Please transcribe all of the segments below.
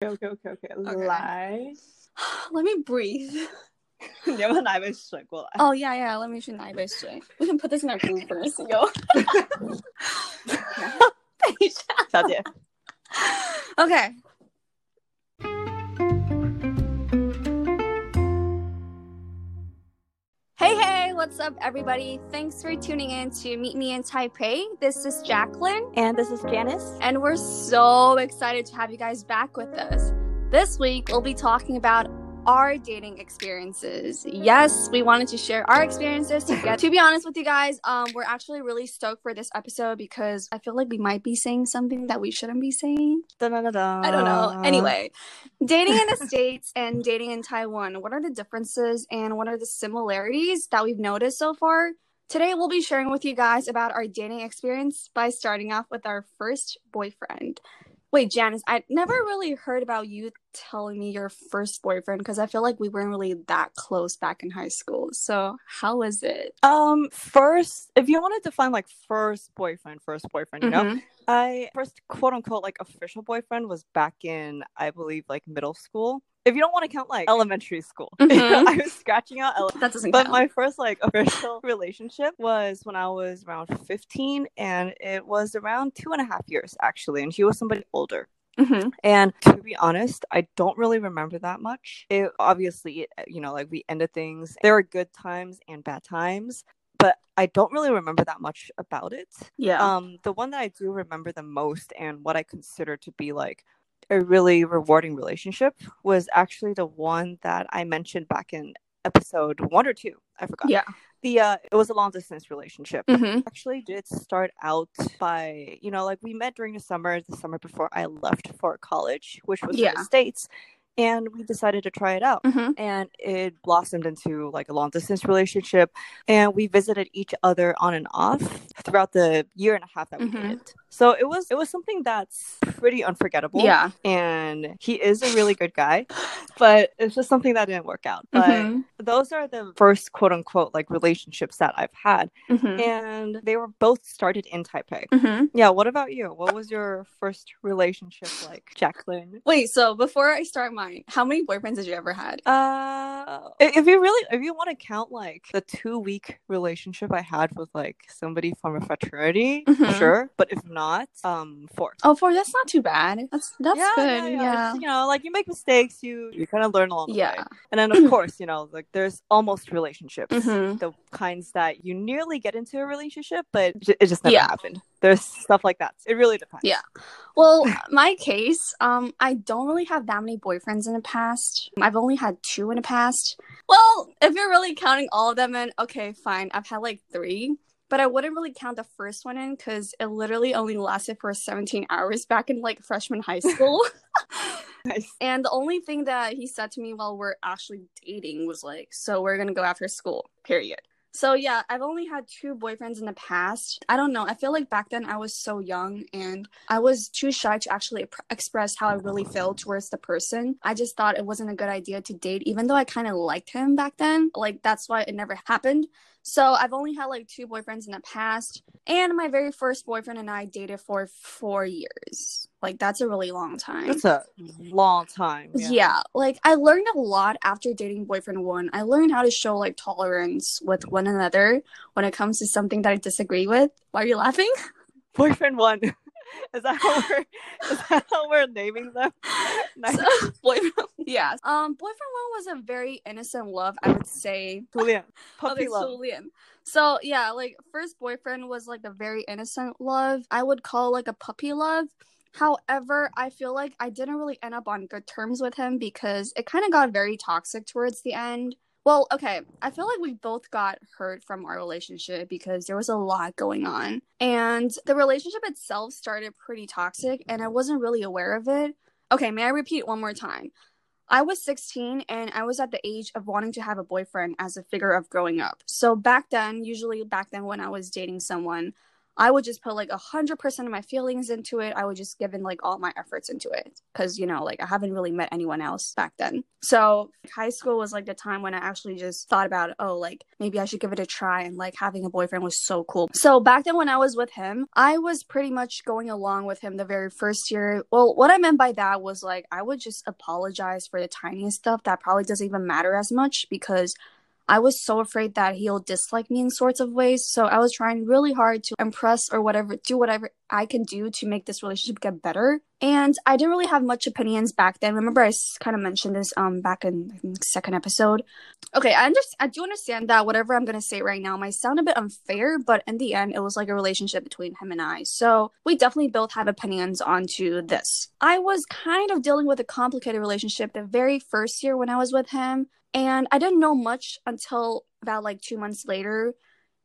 OK OK OK OK，来， Let me breathe. 你要不要拿一杯水过来？ Oh yeah, yeah. Let me 去拿一杯水。We can put this in our bloopers. Yo. 等一下。小姐， Okay. What's up, everybody? Thanks for tuning in to Meet Me in Taipei. This is Jacqueline, and this is Janice. and we're so excited to have you guys back with us. This week, we'll be talking about our dating experiences. Yes, we wanted to share our experiences together. to be honest with you guys, um, we're actually really stoked for this episode because I feel like we might be saying something that we shouldn't be saying. Da-da-da-da. I don't know. Anyway, dating in the States and dating in Taiwan, what are the differences and what are the similarities that we've noticed so far? Today, we'll be sharing with you guys about our dating experience by starting off with our first boyfriend. Wait, Janice, I never really heard about you telling me your first boyfriend because I feel like we weren't really that close back in high school. So, how was it? Um, first, if you want to define like first boyfriend, first boyfriend, you know, Mhm. I first quote unquote like official boyfriend was back in I believe like middle school. If you don't want to count like elementary school, Mhm. I was scratching out. Ele- That doesn't but count. my first like official relationship was when I was around 15, and it was around two and a half years actually, and he was somebody older. Mhm. And to be honest, I don't really remember that much. It obviously, you know, like we ended things. There were good times and bad times, but I don't really remember that much about it. Yeah. Um, the one that I do remember the most and what I consider to be like a really rewarding relationship was actually the one that I mentioned back in episode one or two. I forgot. yeah. The uh, it was a long distance relationship hmm actually did start out by you know like we met during the summer the summer before i left for college which was in Yeah. the states and we decided to try it out hmm and it blossomed into like a long distance relationship and we visited each other on and off throughout the year and a half that we Mhm. So it was it was something that's pretty unforgettable Yeah. and he is a really good guy but it's just something that didn't work out but Mhm. those are the first quote unquote like relationships that i've had Mhm. and they were both started in Taipei. Mhm. Yeah, what about you? What was your first relationship like, Jacqueline? Wait, so before I start mine, how many boyfriends did you ever had? Uh, if you really, if you want to count like the two week relationship I had with like somebody from a fraternity, Mhm. sure. But if not, um, four. Oh, four. That's not too bad. That's that's yeah, good. yeah, Yeah. yeah. You know, like you make mistakes, you you kind of learn along the way. Yeah. And then of course, you know, like there's almost relationships, Mhm. the kinds that you nearly get into a relationship, but j- it just never Yeah. happened. There's stuff like that. It really depends. Yeah. Well, my case, um, I don't really have that many boyfriends in the past. I've only had two in the past. Well, if you're really counting all of them in, okay, fine. I've had like three. But I wouldn't really count the first one in because it literally only lasted for 17 hours back in like freshman high school. Nice. and the only thing that he said to me while we're actually dating was like, so we're going to go after school, period. So yeah, I've only had two boyfriends in the past. I don't know. I feel like back then I was so young and I was too shy to actually express how I really felt towards the person. I just thought it wasn't a good idea to date, even though I kind of liked him back then. Like that's why it never happened. So I've only had like two boyfriends in the past, and my very first boyfriend and I dated for four years. Like that's a really long time. That's a long time. Yeah. like I learned a lot after dating boyfriend one. I learned how to show like tolerance with one another when it comes to something that I disagree with. Why are you laughing? Boyfriend one. Is that how we're is that how we're naming them? Nice. So, boyfriend, yeah. Um, boyfriend one was a very innocent love, I would say. Julian. Puppy Okay, love. so Liam. So yeah, like first boyfriend was like a very innocent love. I would call like a puppy love. However, I feel like I didn't really end up on good terms with him because it kind of got very toxic towards the end. Well, okay, I feel like we both got hurt from our relationship because there was a lot going on. And the relationship itself started pretty toxic and I wasn't really aware of it. Okay, may I repeat one more time? I was 16 and I was at the age of wanting to have a boyfriend as a figure of growing up. So back then, usually back then when I was dating someone, I would just put like a hundred percent of my feelings into it. I would just give in like all my efforts into it because you know like I haven't really met anyone else back then. So high school was like the time when I actually just thought about oh like maybe I should give it a try and like having a boyfriend was so cool. So back then when I was with him, I was pretty much going along with him the very first year. Well, what I meant by that was like I would just apologize for the tiniest stuff that probably doesn't even matter as much because I was so afraid that he'll dislike me in sorts of ways. So I was trying really hard to impress or whatever, do whatever I can do to make this relationship get better. And I didn't really have much opinions back then. Remember, I kind of mentioned this um back in second episode. Okay, I understand. I do understand that whatever I'm gonna say right now might sound a bit unfair, but in the end, it was like a relationship between him and I. So we definitely both have opinions onto this. I was kind of dealing with a complicated relationship the very first year when I was with him. And I didn't know much until about like two months later.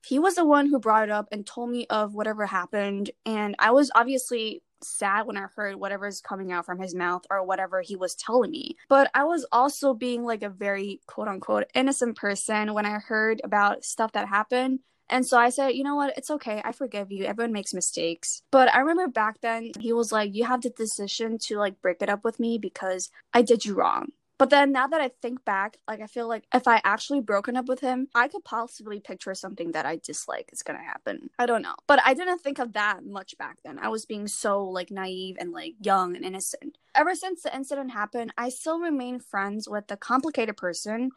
He was the one who brought it up and told me of whatever happened. And I was obviously sad when I heard whatever's coming out from his mouth or whatever he was telling me. But I was also being like a very quote unquote innocent person when I heard about stuff that happened. And so I said, you know what? It's okay. I forgive you. Everyone makes mistakes. But I remember back then, he was like, you have the decision to like break it up with me because I did you wrong. But then now that I think back, like I feel like if I actually broken up with him, I could possibly picture something that I dislike is gonna happen. I don't know. But I didn't think of that much back then. I was being so like naive and like young and innocent. Ever since the incident happened, I still remain friends with the complicated person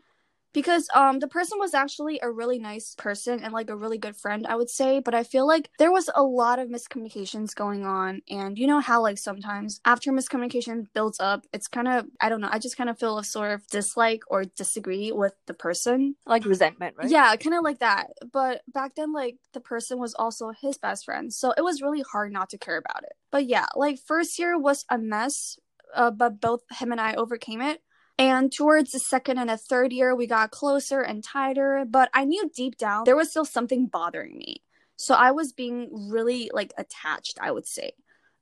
because um the person was actually a really nice person and like a really good friend i would say but i feel like there was a lot of miscommunications going on and you know how like sometimes after miscommunication builds up it's kind of i don't know i just kind of feel a sort of dislike or disagree with the person. Like resentment right? Yeah kind of like that but back then like the person was also his best friend so it was really hard not to care about it. But yeah like first year was a mess uh, but both him and i overcame it and towards the second and a third year, we got closer and tighter, but I knew deep down there was still something bothering me. So I was being really like attached, I would say.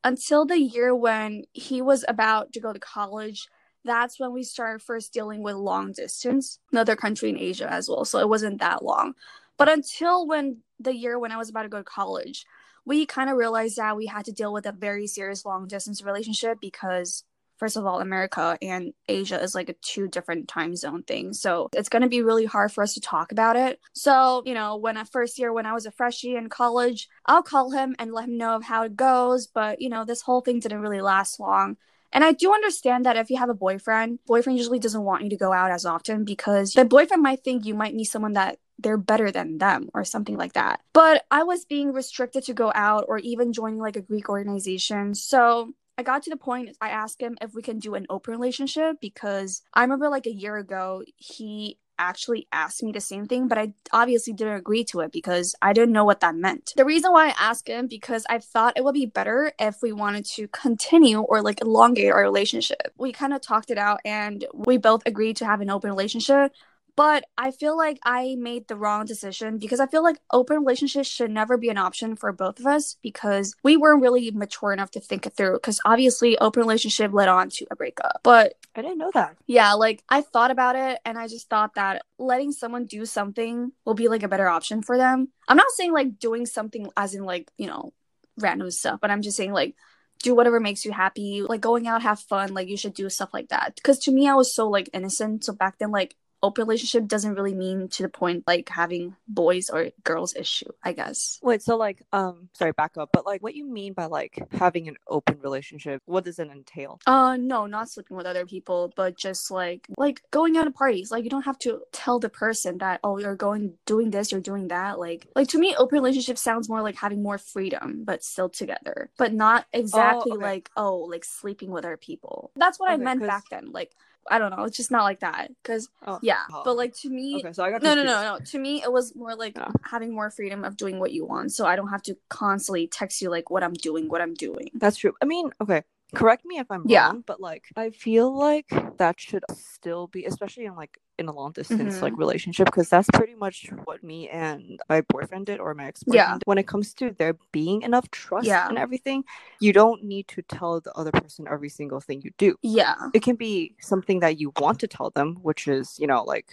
Until the year when he was about to go to college, that's when we started first dealing with long distance, another country in Asia as well. So it wasn't that long. But until when the year when I was about to go to college, we kind of realized that we had to deal with a very serious long distance relationship because first of all america and asia is like a two different time zone thing so it's going to be really hard for us to talk about it so you know when a first year when i was a freshie in college i'll call him and let him know of how it goes but you know this whole thing didn't really last long and I do understand that if you have a boyfriend, boyfriend usually doesn't want you to go out as often because the boyfriend might think you might need someone that they're better than them or something like that. But I was being restricted to go out or even joining like a Greek organization. So I got to the point I asked him if we can do an open relationship because I remember like a year ago he actually asked me the same thing, but I obviously didn't agree to it because I didn't know what that meant. The reason why I asked him because I thought it would be better if we wanted to continue or like elongate our relationship. We kind of talked it out and we both agreed to have an open relationship. But I feel like I made the wrong decision because I feel like open relationships should never be an option for both of us because we weren't really mature enough to think it through. Because obviously, open relationship led on to a breakup. But I didn't know that. Yeah, like I thought about it and I just thought that letting someone do something will be like a better option for them. I'm not saying like doing something as in like, you know, random stuff, but I'm just saying like do whatever makes you happy like going out have fun like you should do stuff like that because to me i was so like innocent so back then like open relationship doesn't really mean to the point like having boys or girls issue i guess. Wait so like um sorry back up but like what you mean by like having an open relationship what does it entail? Uh no not sleeping with other people but just like like going out to parties like you don't have to tell the person that oh you're going doing this you're doing that like like to me open relationship sounds more like having more freedom but still together but not exactly oh, okay. like oh like sleeping with other people. That's what okay, i meant back then like I don't know. It's just not like that. Cause oh, yeah, oh. but like to me, okay, so I got no, no, no, no. To me, it was more like yeah. having more freedom of doing what you want. So I don't have to constantly text you like what I'm doing, what I'm doing. That's true. I mean, okay, correct me if I'm yeah. wrong, but like I feel like that should still be, especially in like in a long distance mm-hmm. like relationship, because that's pretty much what me and my boyfriend did or my ex boyfriend. Yeah. When it comes to there being enough trust yeah. and everything, you don't need to tell the other person every single thing you do. Yeah. It can be something that you want to tell them, which is you know like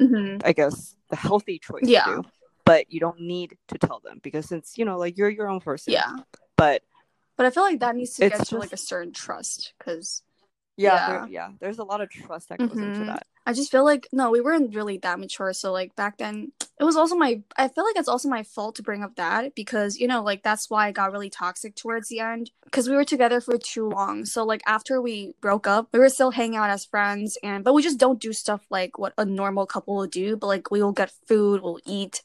mm-hmm. I guess the healthy choice. Yeah but you don't need to tell them because since you know like you're your own person Yeah. but But I feel like that needs to get to like a certain trust because yeah Yeah. there- yeah there's a lot of trust that goes into Mhm. that I just feel like no, we weren't really that mature. So like back then, it was also my. I feel like it's also my fault to bring up that because you know like that's why I got really toxic towards the end because we were together for too long. So like after we broke up, we were still hanging out as friends and but we just don't do stuff like what a normal couple would do. But like we will get food, we'll eat.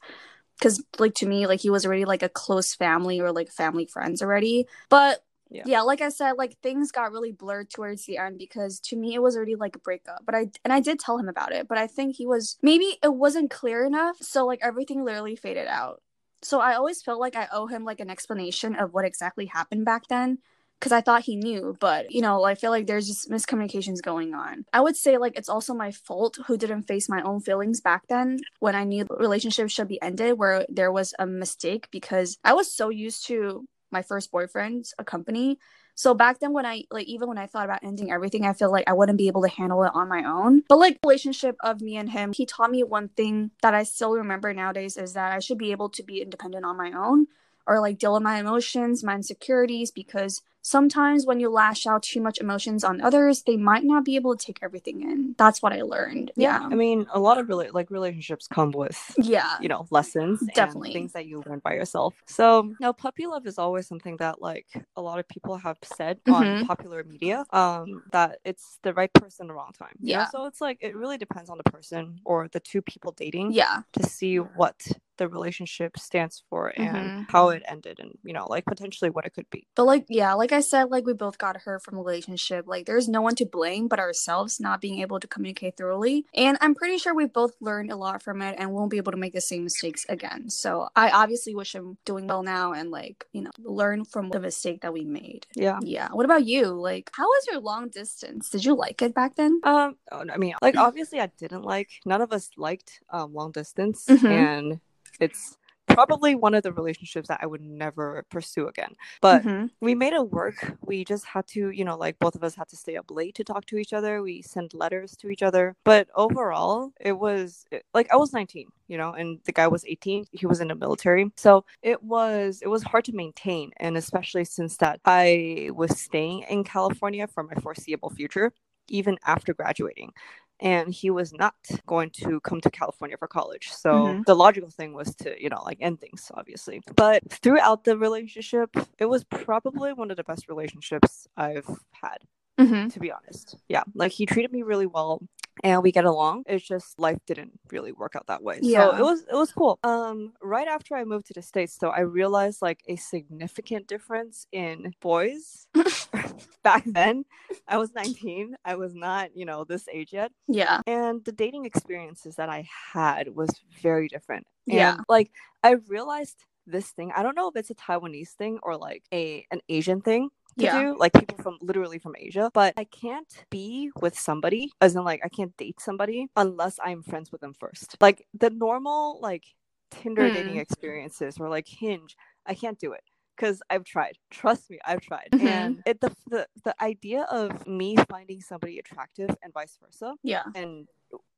Because like to me, like he was already like a close family or like family friends already. But Yeah. yeah. like I said, like things got really blurred towards the end because to me it was already like a breakup. But I and I did tell him about it, but I think he was maybe it wasn't clear enough, so like everything literally faded out. So I always felt like I owe him like an explanation of what exactly happened back then because I thought he knew, but you know, I feel like there's just miscommunications going on. I would say like it's also my fault who didn't face my own feelings back then when I knew the relationship should be ended where there was a mistake because I was so used to my first boyfriend's a company. So back then when I like even when I thought about ending everything, I feel like I wouldn't be able to handle it on my own. But like relationship of me and him, he taught me one thing that I still remember nowadays is that I should be able to be independent on my own or like deal with my emotions, my insecurities because sometimes when you lash out too much emotions on others, they might not be able to take everything in. That's what I learned. Yeah. i mean a lot of really like relationships come with Yeah. you know lessons Definitely. and things that you learn by yourself so now puppy love is always something that like a lot of people have said on Mhm. popular media um that it's the right person the wrong time you know? Yeah. so it's like it really depends on the person or the two people dating Yeah. to see what the relationship stands for and Mhm. how it ended and you know like potentially what it could be But like yeah, like I said, like we both got hurt from a relationship. Like there's no one to blame but ourselves not being able to communicate thoroughly. And I'm pretty sure we've both learned a lot from it and won't be able to make the same mistakes again. So I obviously wish him doing well now and like, you know, learn from the mistake that we made. yeah Yeah. What about you? Like how was your long distance? Did you like it back then? Um, oh, I mean, like obviously, I didn't like. None of us liked um, long distance, Mhm. and it's probably one of the relationships that I would never pursue again. But Mhm. we made it work. We just had to, you know, like both of us had to stay up late to talk to each other. We sent letters to each other. But overall, it was it- like I was 19, you know, and the guy was 18. He was in the military. So it was it was hard to maintain and especially since that I was staying in California for my foreseeable future even after graduating. And he was not going to come to California for college. So Mhm. the logical thing was to, you know, like end things, obviously. But throughout the relationship, it was probably one of the best relationships I've had Mhm. to be honest. Yeah, like he treated me really well and we get along. It's just life didn't really work out that way. Yeah. So it was it was cool. Um right after I moved to the States though, I realized like a significant difference in boys. Back then, I was 19. I was not, you know, this age yet. Yeah. And the dating experiences that I had was very different. And Yeah. like I realized this thing. I don't know if it's a Taiwanese thing or like a an Asian thing to Yeah. do, like people from literally from Asia. But I can't be with somebody, as in like I can't date somebody unless I'm friends with them first. Like the normal like Tinder dating Mm. experiences or like Hinge, I can't do it because I've tried. Trust me, I've tried. Mhm. And it the, the the idea of me finding somebody attractive and vice versa Yeah. and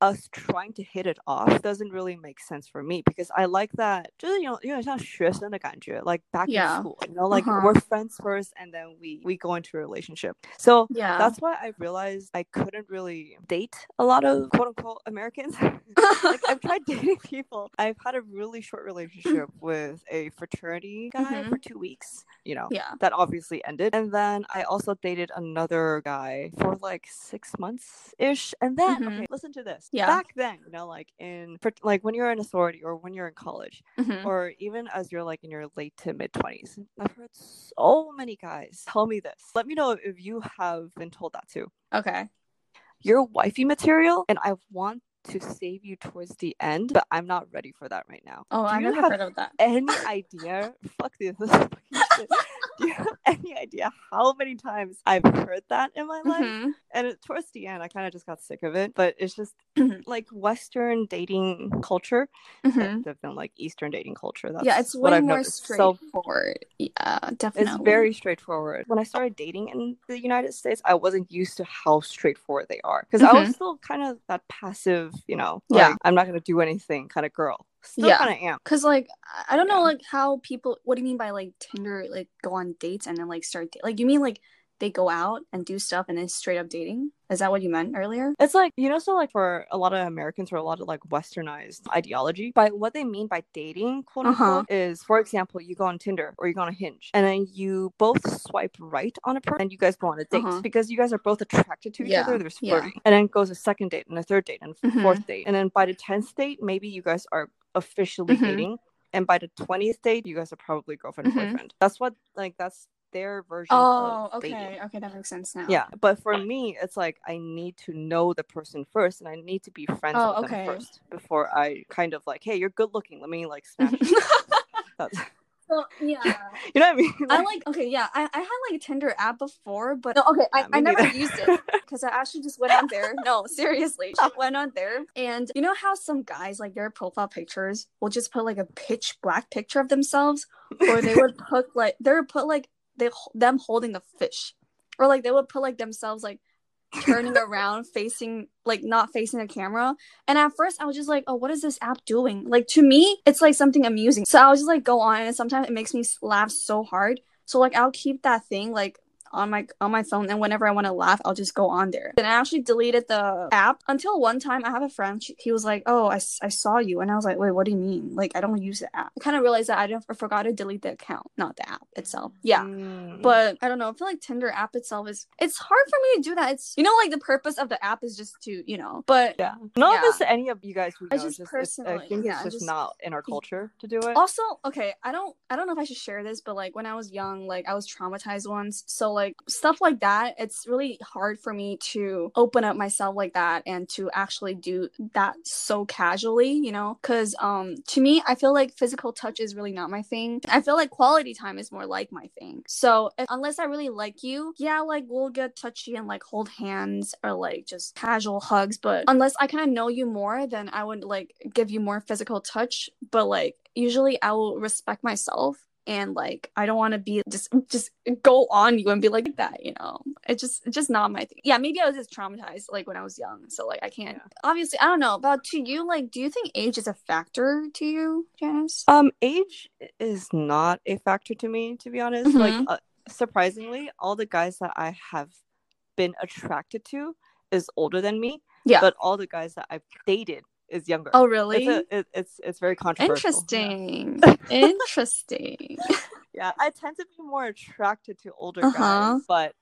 us trying to hit it off doesn't really make sense for me because I like that 就是有有点像学生的感觉 like back Yeah. in school you know like Uh-huh. we're friends first and then we we go into a relationship so Yeah. that's why I realized I couldn't really date a lot of quote unquote Americans like I've tried dating people I've had a really short relationship with a fraternity guy Mhm. for two weeks you know yeah. that obviously ended. And then I also dated another guy for like six months ish. And then, Mhm. okay, listen to this. Yeah. Back then, you know, like in, for, like when you're in a sorority or when you're in college, Mhm. or even as you're like in your late to mid 20s, I've heard so many guys tell me this. Let me know if you have been told that too. Okay. You're wifey material, and I want to save you towards the end, but I'm not ready for that right now. Oh, Do I never heard of that. any idea? Fuck this. this is fucking shit. Do you have any idea how many times I've heard that in my life? Mhm. And it, towards the end, I kind of just got sick of it. But it's just Mhm. like Western dating culture, Mhm. rather than like Eastern dating culture. That's Yeah, it's what way I've more noticed. So straightforward. yeah, definitely. it's very straightforward. When I started dating in the United States, I wasn't used to how straightforward they are because I was still kind of that passive, you know, Yeah. I'm not going to do anything kind of girl. Still yeah. kind of am. Cause like I don't know yeah. like how people. What do you mean by like Tinder? Like go on dates and then like start like you mean like they go out and do stuff and then straight up dating? Is that what you meant earlier? It's like, you know, so like for a lot of Americans or a lot of like westernized ideology, by what they mean by dating, quote uh-huh. unquote, is for example, you go on Tinder or you go on a hinge and then you both swipe right on a person and you guys go on a date uh-huh. because you guys are both attracted to each yeah. other. There's flirting. Yeah. And then goes a second date and a third date and a mm-hmm. fourth date. And then by the 10th date, maybe you guys are officially mm-hmm. dating and by the 20th date you guys are probably girlfriend mm-hmm. boyfriend that's what like that's their version oh okay dating. okay that makes sense now yeah but for me it's like i need to know the person first and i need to be friends oh, with okay. them first before i kind of like hey you're good looking let me like smash yeah. you know what I mean? Like, I like okay, yeah. I, I had like a Tinder app before, but no, okay, I, I never used it because I actually just went on there. No, seriously, she went on there, and you know how some guys like their profile pictures will just put like a pitch black picture of themselves, or they would put like they would put like they them holding a fish, or like they would put like themselves like turning around facing like not facing a camera. And at first i was just like oh what is this app doing? Like to me it's like something amusing. So i was just like go on and sometimes it makes me laugh so hard. So like i'll keep that thing like on my on my phone and whenever I want to laugh I'll just go on there. And I actually deleted the app until one time I have a friend she, he was like, "Oh, I, I saw you." And I was like, "Wait, what do you mean? Like I don't use the app." I kind of realized that I didn't I forgot to delete the account, not the app itself. Yeah. Mm. But I don't know. I feel like Tinder app itself is it's hard for me to do that. It's you know like the purpose of the app is just to, you know. But yeah. Not yeah. this any of you guys who know, I just, just personally I think yeah, it's just, just not in our culture to do it. Also, okay, I don't I don't know if I should share this, but like when I was young, like I was traumatized once. So like stuff like that, it's really hard for me to open up myself like that and to actually do that so casually, you know? Because um, to me, I feel like physical touch is really not my thing. I feel like quality time is more like my thing. So if, unless I really like you, yeah, like we'll get touchy and like hold hands or like just casual hugs. But unless I kind of know you more, then I would like give you more physical touch. But like usually I will respect myself and like I don't want to be just just go on you and be like that, you know. It's just it's just not my thing. Yeah, maybe I was just traumatized like when I was young, so like I can't. Yeah. Obviously, I don't know. But to you, like, do you think age is a factor to you, Janice? Um, age is not a factor to me, to be honest. Mm-hmm. Like, uh, surprisingly, all the guys that I have been attracted to is older than me. Yeah. But all the guys that I've dated is younger. Oh, really? It's a, it, it's, it's very controversial. Interesting. Yeah. Interesting. yeah, I tend to be more attracted to older uh-huh. guys, but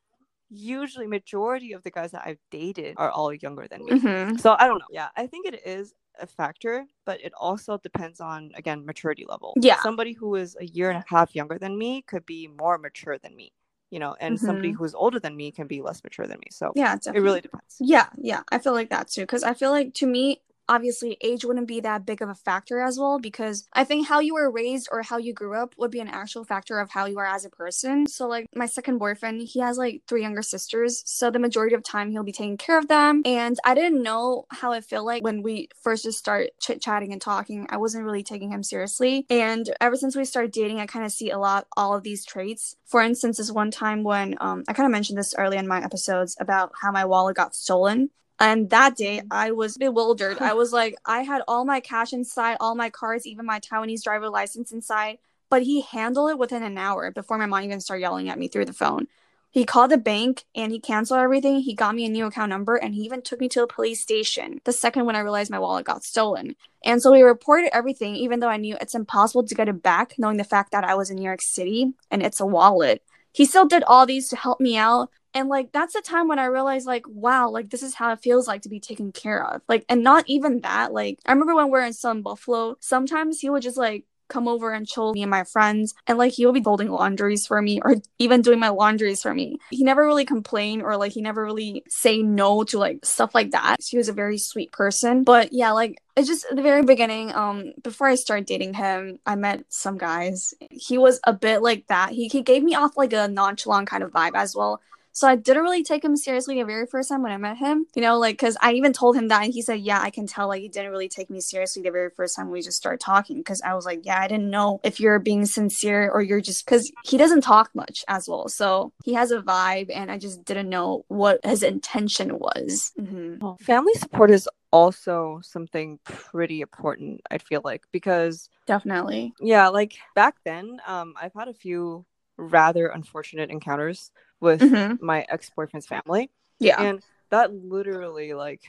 usually majority of the guys that I've dated are all younger than me. Mm-hmm. So I don't know. Yeah, I think it is a factor, but it also depends on again maturity level. Yeah, somebody who is a year and a half younger than me could be more mature than me you know, and mm-hmm. somebody who's older than me can be less mature than me. So yeah, definitely. it really depends. Yeah, yeah, I feel like that too because I feel like to me, obviously age wouldn't be that big of a factor as well because I think how you were raised or how you grew up would be an actual factor of how you are as a person. So like my second boyfriend, he has like three younger sisters, so the majority of time he'll be taking care of them. And I didn't know how it felt like when we first just start chit chatting and talking. I wasn't really taking him seriously, and ever since we started dating, I kind of see a lot all of these traits. For instance, this one time when um, I kind of mentioned this early in my episodes about how my wallet got stolen. And that day, mm. I was bewildered. I was like, I had all my cash inside, all my cards, even my Taiwanese driver license inside. But he handled it within an hour before my mom even started yelling at me through the phone. He called the bank and he canceled everything. He got me a new account number and he even took me to the police station the second when I realized my wallet got stolen. And so we reported everything, even though I knew it's impossible to get it back, knowing the fact that I was in New York City and it's a wallet. He still did all these to help me out, and like that's the time when I realized like wow like this is how it feels like to be taken care of. Like and not even that like I remember when we are in SUNY Buffalo sometimes he would just like come over and chill me and my friends and like he would be folding laundries for me or even doing my laundries for me. He never really complained or like he never really say no to like stuff like that. He was a very sweet person. But yeah like it's just the very beginning um before i started dating him i met some guys. He was a bit like that. He, he gave me off like a nonchalant kind of vibe as well So I didn't really take him seriously the very first time when I met him, you know, like, cause I even told him that and he said, yeah, I can tell, like, he didn't really take me seriously the very first time we just started talking. Cause I was like, yeah, I didn't know if you're being sincere or you're just, cause he doesn't talk much as well. So he has a vibe and I just didn't know what his intention was. Mm-hmm. Family support is also something pretty important i feel like because definitely yeah like back then um i've had a few rather unfortunate encounters with mm-hmm. my ex-boyfriend's family yeah and that literally like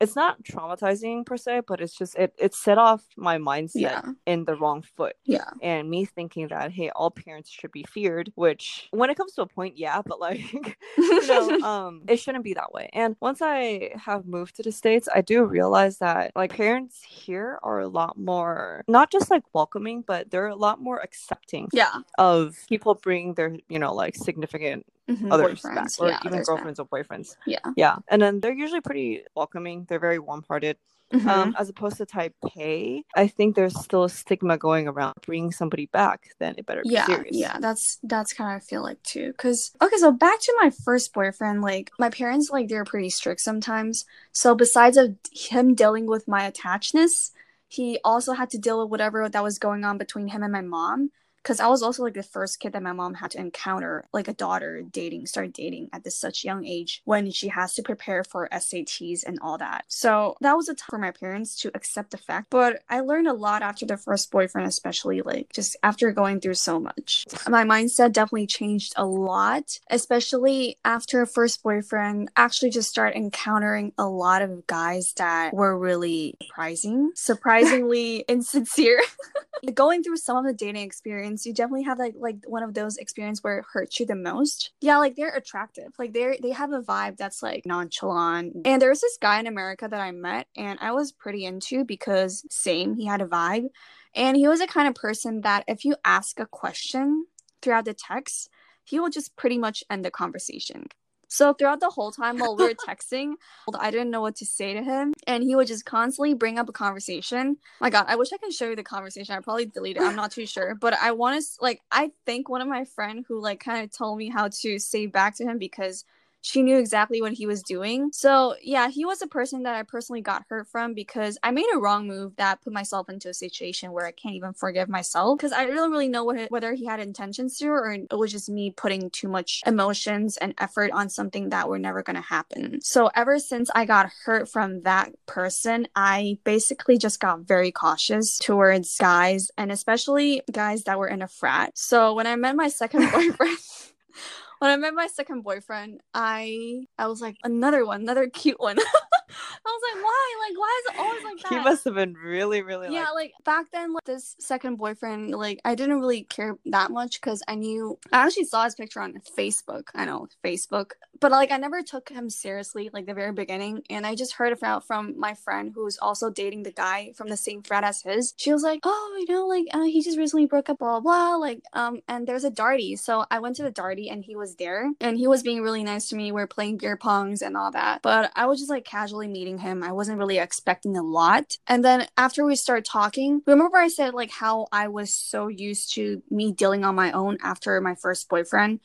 it's not traumatizing per se, but it's just it it set off my mindset yeah. in the wrong foot. Yeah. And me thinking that hey, all parents should be feared, which when it comes to a point, yeah, but like you know, um it shouldn't be that way. And once I have moved to the States, I do realize that like parents here are a lot more not just like welcoming, but they're a lot more accepting yeah. of people bringing their, you know, like significant mm-hmm. others back, or yeah, even girlfriends back. or boyfriends. Yeah, yeah, and then they're usually pretty welcoming. They're very warm-hearted. Um, mm-hmm. Um, as opposed to Taipei, I think there's still a stigma going around bringing somebody back. Then it better be yeah, serious. Yeah, that's that's kind of I feel like too. Cause okay, so back to my first boyfriend. Like my parents, like they're pretty strict sometimes. So besides of him dealing with my attachedness, he also had to deal with whatever that was going on between him and my mom because I was also like the first kid that my mom had to encounter, like a daughter dating, start dating at this such young age when she has to prepare for SATs and all that. So that was a time for my parents to accept the fact. But I learned a lot after the first boyfriend, especially like just after going through so much. My mindset definitely changed a lot, especially after a first boyfriend. Actually, just start encountering a lot of guys that were really surprising, surprisingly insincere. going through some of the dating experience you definitely have like like one of those experiences where it hurts you the most. Yeah, like they're attractive. Like they're they have a vibe that's like nonchalant. And there's this guy in America that I met and I was pretty into because same, he had a vibe. And he was a kind of person that if you ask a question throughout the text, he will just pretty much end the conversation. So throughout the whole time while we were texting, I didn't know what to say to him, and he would just constantly bring up a conversation. My God, I wish I can show you the conversation. I probably delete it. I'm not too sure, but I want to like. I think one of my friend who like kind of told me how to say back to him because she knew exactly what he was doing. So, yeah, he was a person that I personally got hurt from because I made a wrong move that put myself into a situation where I can't even forgive myself because I don't really know what, whether he had intentions to or it was just me putting too much emotions and effort on something that were never going to happen. So, ever since I got hurt from that person, I basically just got very cautious towards guys and especially guys that were in a frat. So, when I met my second boyfriend, when I met my second boyfriend, I I was like another one, another cute one. I was like, why? Like, why is it always like that? He must have been really, really. Yeah, like, like back then, like this second boyfriend, like I didn't really care that much because I knew I actually saw his picture on Facebook. I know Facebook, but like I never took him seriously like the very beginning, and I just heard about from my friend who was also dating the guy from the same frat as his. She was like, oh, you know, like uh, he just recently broke up, blah, blah blah. Like, um, and there's a darty, so I went to the darty, and he was there, and he was being really nice to me. We are playing beer pongs and all that, but I was just like casually meeting him. I wasn't really expecting a lot. And then after we started talking, remember I said like how I was so used to me dealing on my own after my first boyfriend?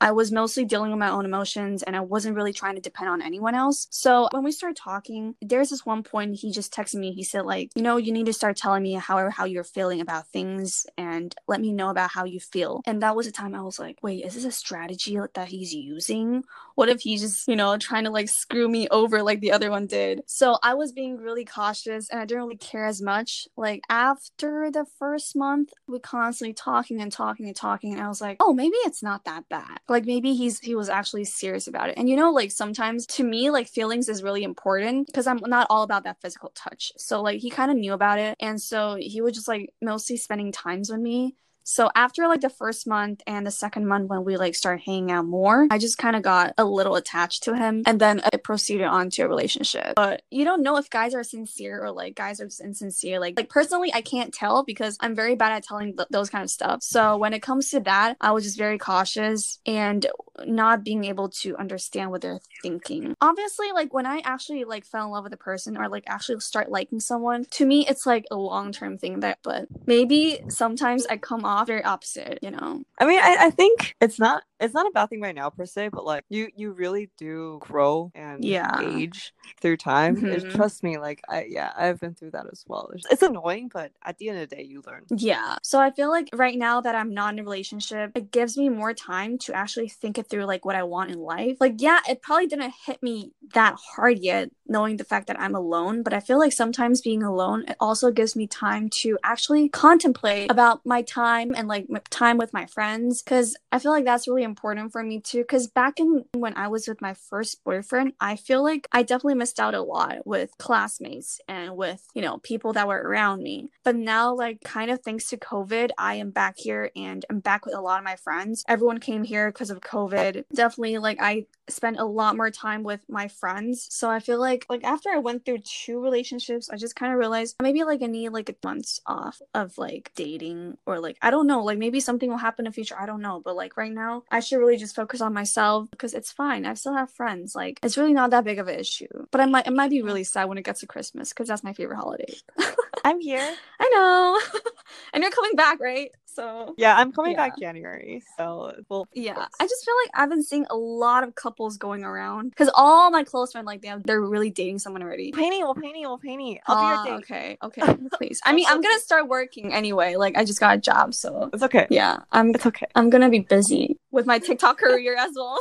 I was mostly dealing with my own emotions and I wasn't really trying to depend on anyone else. So when we started talking, there's this one point he just texted me. He said, like, you know, you need to start telling me how how you're feeling about things and let me know about how you feel. And that was a time I was like, wait, is this a strategy that he's using? What if he's just, you know, trying to like screw me over like the other one did? So I was being really cautious and I didn't really care as much. Like after the first month, we constantly talking and talking and talking, and I was like, oh, maybe it's not that bad like maybe he's he was actually serious about it and you know like sometimes to me like feelings is really important because i'm not all about that physical touch so like he kind of knew about it and so he was just like mostly spending times with me so after like the first month and the second month when we like started hanging out more, I just kind of got a little attached to him and then it proceeded on to a relationship. But you don't know if guys are sincere or like guys are just insincere. Like like personally I can't tell because I'm very bad at telling th- those kind of stuff. So when it comes to that, I was just very cautious and not being able to understand what they're thinking. Obviously, like when I actually like fell in love with a person or like actually start liking someone, to me it's like a long-term thing that but maybe sometimes I come off very opposite, you know. I mean, I, I think it's not it's not a bad thing right now per se, but like you you really do grow and yeah. age through time. Mhm. trust me, like I yeah, I've been through that as well. It's, it's annoying, but at the end of the day, you learn. Yeah. So I feel like right now that I'm not in a relationship, it gives me more time to actually think it through like what I want in life. Like, yeah, it probably didn't hit me that hard yet, knowing the fact that I'm alone, but I feel like sometimes being alone, it also gives me time to actually contemplate about my time and like time with my friends. Cause I feel like that's really important for me too. Cause back in when I was with my first boyfriend, I feel like I definitely missed out a lot with classmates and with, you know, people that were around me. But now, like, kind of thanks to COVID, I am back here and I'm back with a lot of my friends. Everyone came here because of COVID. Definitely, like, I spent a lot more time with my friends. So I feel like, like, after I went through two relationships, I just kind of realized maybe, like, I need, like, a months off of, like, dating or, like, I don't know, like, maybe something will happen the future. I don't know. But, like, right now, I should really just focus on myself because it's fine. I still have friends. Like, it's really not that big of an issue. But I might, it might be really sad when it gets to Christmas because that's my favorite holiday. I'm here. I know. and you're coming back, right? So Yeah, I'm coming Yeah. back January, so we'll yeah, I just feel like I've been seeing a lot of couples going around because all my close friends, like, they have, they're really dating someone already. painting, we'll painting, we'll. I'll Ah, be your date. okay, okay, please. I mean, I'm gonna start working anyway. Like, I just got a job, so It's okay. yeah, I'm It's okay. I'm gonna be busy with my TikTok career as well.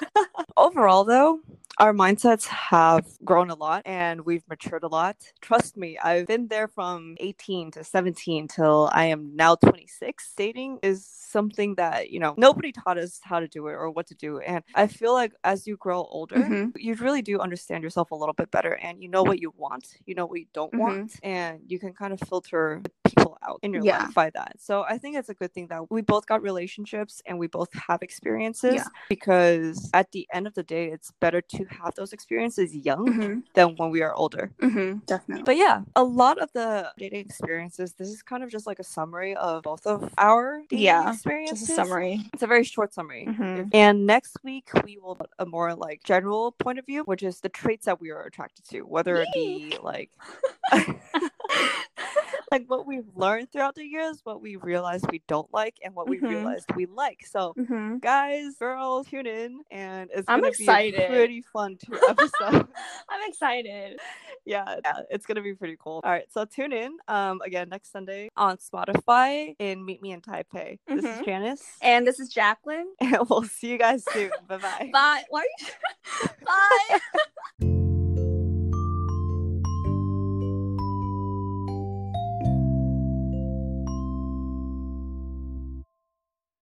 Overall, though, our mindsets have grown a lot and we've matured a lot. Trust me, I've been there from 18 to 17 till I am now 26. Dating is something that, you know, nobody taught us how to do it or what to do. And I feel like as you grow older, Mhm. you really do understand yourself a little bit better and you know what you want, you know what you don't Mhm. want, and you can kind of filter people out in your Yeah. life by that. So I think it's a good thing that we both got relationships and we both have experiences Yeah. because at the end of the day, it's better to have those experiences young Mm-hmm. than when we are older. Mm-hmm. Definitely. But yeah, a lot of the dating experiences, this is kind of just like a summary of both of our dating Yeah, experiences. Just a summary. It's a very short summary. Mhm. And next week we will put a more like general point of view, which is the traits that we are attracted to, whether it be like like what we've learned throughout the years, what we realized we don't like, and what we Mhm. realized we like. So Mm-hmm. guys, girls, tune in, and it's I'm gonna excited. be a pretty fun two episode. I'm excited. yeah, yeah, it's gonna be pretty cool. All right, so tune in um again next Sunday on Spotify and Meet Me in Taipei. This is Mhm. Janice, And this is Jacqueline. and we'll see you guys soon. bye bye. Bye. Why? Are you... Bye.